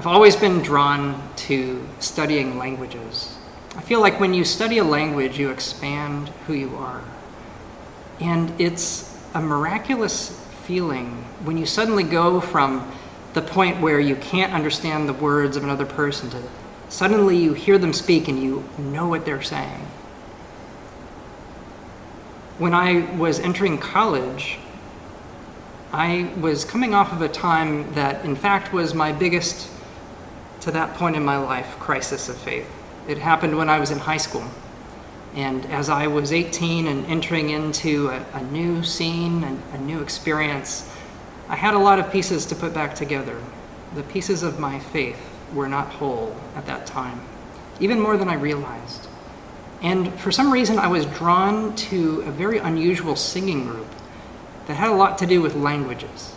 I've always been drawn to studying languages. I feel like when you study a language, you expand who you are. And it's a miraculous feeling when you suddenly go from the point where you can't understand the words of another person to suddenly you hear them speak and you know what they're saying. When I was entering college, I was coming off of a time that, in fact, was my biggest, to that point in my life, crisis of faith. It happened when I was in high school. And as I was 18 and entering into a, a new scene and a new experience, I had a lot of pieces to put back together. The pieces of my faith were not whole at that time, even more than I realized. And for some reason, I was drawn to a very unusual singing group that had a lot to do with languages.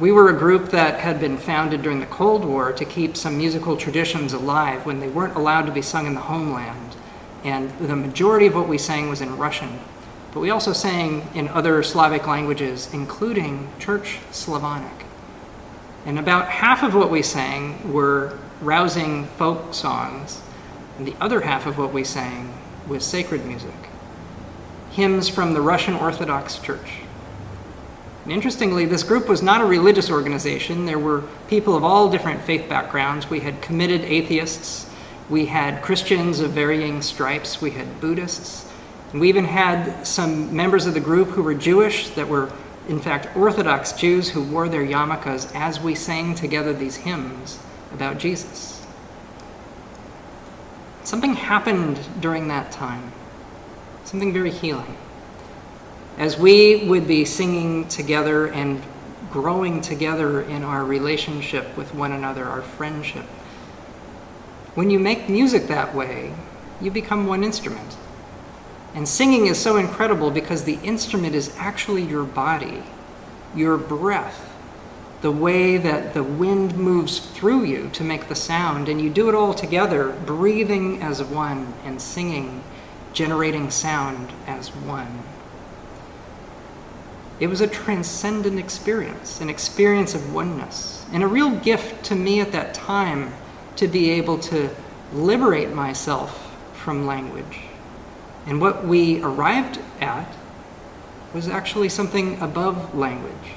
We were a group that had been founded during the Cold War to keep some musical traditions alive when they weren't allowed to be sung in the homeland. And the majority of what we sang was in Russian. But we also sang in other Slavic languages, including Church Slavonic. And about half of what we sang were rousing folk songs, and the other half of what we sang was sacred music, hymns from the Russian Orthodox Church. And interestingly, this group was not a religious organization. There were people of all different faith backgrounds. We had committed atheists, we had Christians of varying stripes, we had Buddhists, and we even had some members of the group who were Jewish that were, in fact, Orthodox Jews who wore their yarmulkes as we sang together these hymns about Jesus. Something happened during that time, something very healing as we would be singing together and growing together in our relationship with one another, our friendship. When you make music that way, you become one instrument. And singing is so incredible because the instrument is actually your body, your breath, the way that the wind moves through you to make the sound, and you do it all together, breathing as one and singing, generating sound as one. It was a transcendent experience, an experience of oneness, and a real gift to me at that time to be able to liberate myself from language. And what we arrived at was actually something above language,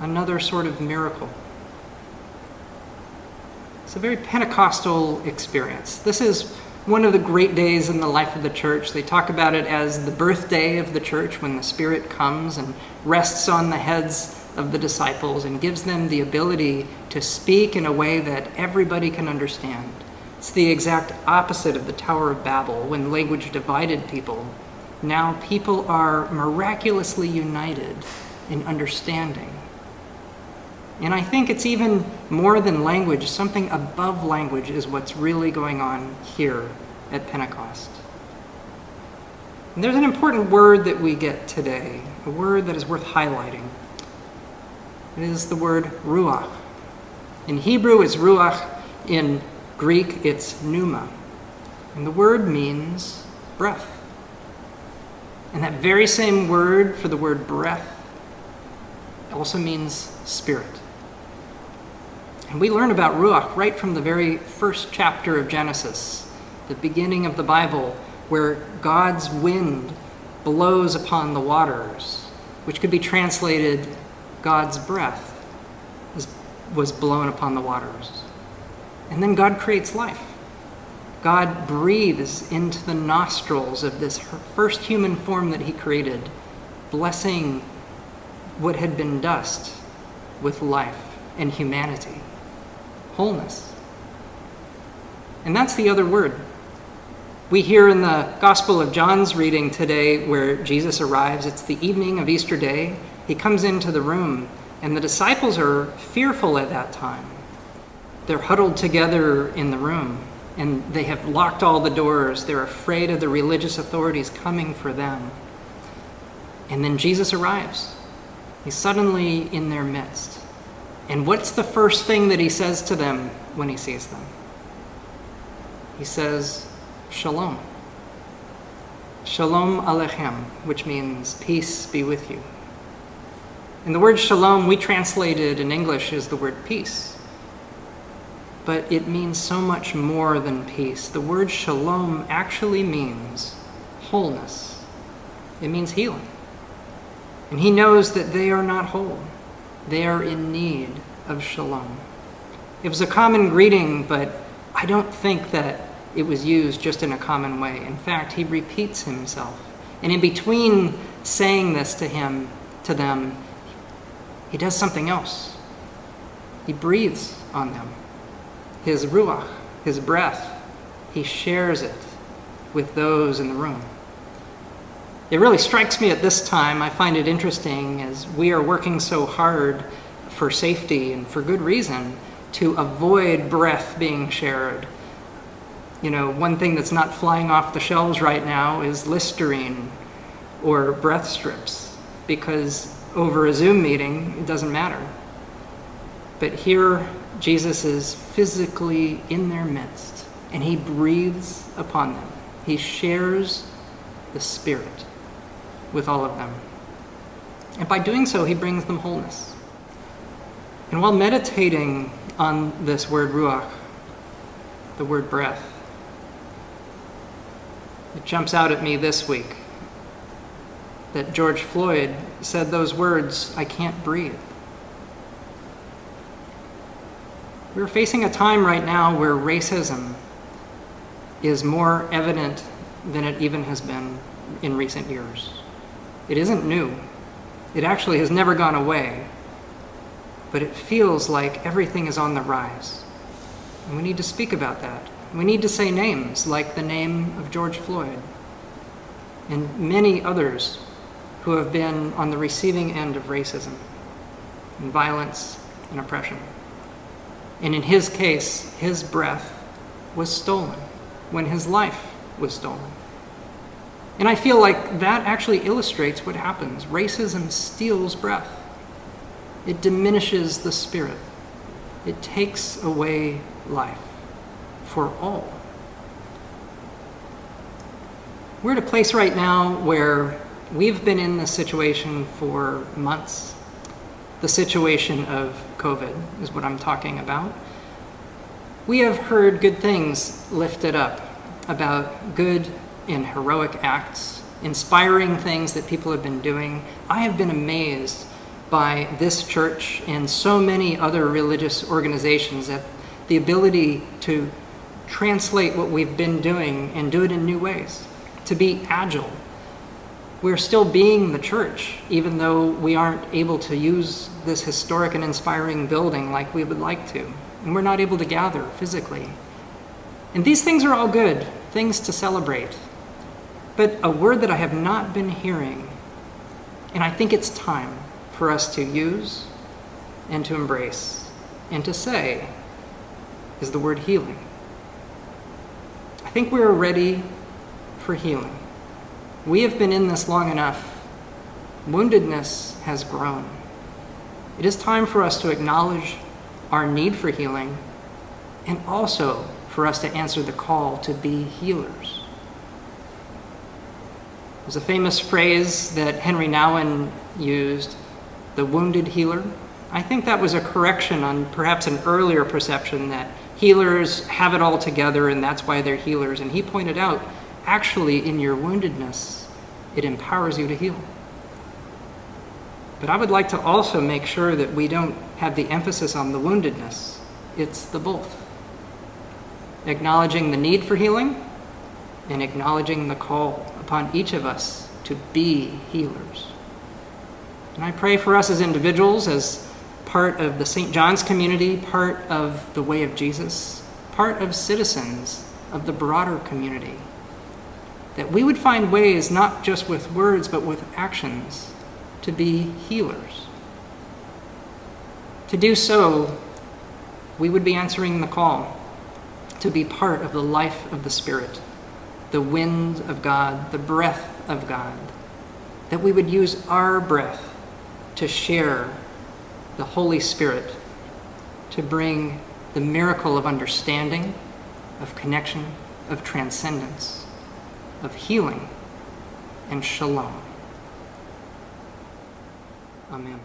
another sort of miracle. It's a very Pentecostal experience. This is one of the great days in the life of the church. They talk about it as the birthday of the church when the Spirit comes and rests on the heads of the disciples and gives them the ability to speak in a way that everybody can understand. It's the exact opposite of the Tower of Babel when language divided people. Now people are miraculously united in understanding. And I think it's even more than language, something above language is what's really going on here at Pentecost. And there's an important word that we get today, a word that is worth highlighting. It is the word ruach. In Hebrew, it's ruach. In Greek, it's pneuma. And the word means breath. And that very same word for the word breath also means spirit. And we learn about Ruach right from the very first chapter of Genesis, the beginning of the Bible, where God's wind blows upon the waters, which could be translated God's breath was, blown upon the waters. And then God creates life. God breathes into the nostrils of this first human form that he created, blessing what had been dust with life and humanity wholeness. And that's the other word. We hear in the Gospel of John's reading today where Jesus arrives, it's the evening of Easter Day. He comes into the room, and the disciples are fearful at that time. They're huddled together in the room, and they have locked all the doors. They're afraid of the religious authorities coming for them. And then Jesus arrives. He's suddenly in their midst. And what's the first thing that he says to them when he sees them? He says, Shalom. Shalom Alechem, which means peace be with you. And the word shalom we translated in English is the word peace. but it means so much more than peace. The word shalom actually means wholeness, it means healing. And he knows that they are not whole, they are in need of shalom. It was a common greeting, but I don't think that it was used just in a common way. In fact, he repeats himself. And in between saying this to him, to them, he does something else. He breathes on them. His ruach, his breath, he shares it with those in the room. It really strikes me at this time, I find it interesting as we are working so hard for safety and for good reason to avoid breath being shared. You know, one thing that's not flying off the shelves right now is Listerine or breath strips because over a Zoom meeting, it doesn't matter. But here, Jesus is physically in their midst and he breathes upon them. He shares the Spirit with all of them. And by doing so, he brings them wholeness. And while meditating on this word ruach, the word breath, it jumps out at me this week that George Floyd said those words, I can't breathe. We're facing a time right now where racism is more evident than it even has been in recent years. It isn't new. It actually has never gone away. But it feels like everything is on the rise. And we need to speak about that. We need to say names like the name of George Floyd and many others who have been on the receiving end of racism and violence and oppression. And in his case, his breath was stolen when his life was stolen. And I feel like that actually illustrates what happens. Racism steals breath, it diminishes the spirit, it takes away life for all. We're at a place right now where we've been in this situation for months. The situation of COVID is what I'm talking about. We have heard good things lifted up about good and heroic acts, inspiring things that people have been doing. I have been amazed by this church and so many other religious organizations at the ability to translate what we've been doing and do it in new ways, to be agile. We're still being the church, even though we aren't able to use this historic and inspiring building like we would like to. And we're not able to gather physically. And these things are all good, things to celebrate. But a word that I have not been hearing, and I think it's time for us to use and to embrace and to say, is the word healing I think we are ready for healing. We have been in this long enough. Woundedness has grown. It is time for us to acknowledge our need for healing and also for us to answer the call to be healers. There's a famous phrase that Henry Nouwen used, the wounded healer. I think that was a correction on perhaps an earlier perception that healers have it all together and that's why they're healers. And he pointed out, actually, in your woundedness, it empowers you to heal. But I would like to also make sure that we don't have the emphasis on the woundedness. It's the both. Acknowledging the need for healing and acknowledging the call upon each of us to be healers. And I pray for us as individuals, as part of the St. John's community, part of the way of Jesus, part of citizens of the broader community. That we would find ways, not just with words, but with actions, to be healers. To do so, we would be answering the call to be part of the life of the Spirit, the wind of God, the breath of God. That we would use our breath to share the Holy Spirit to bring the miracle of understanding, of connection, of transcendence, of healing, and shalom. Amen.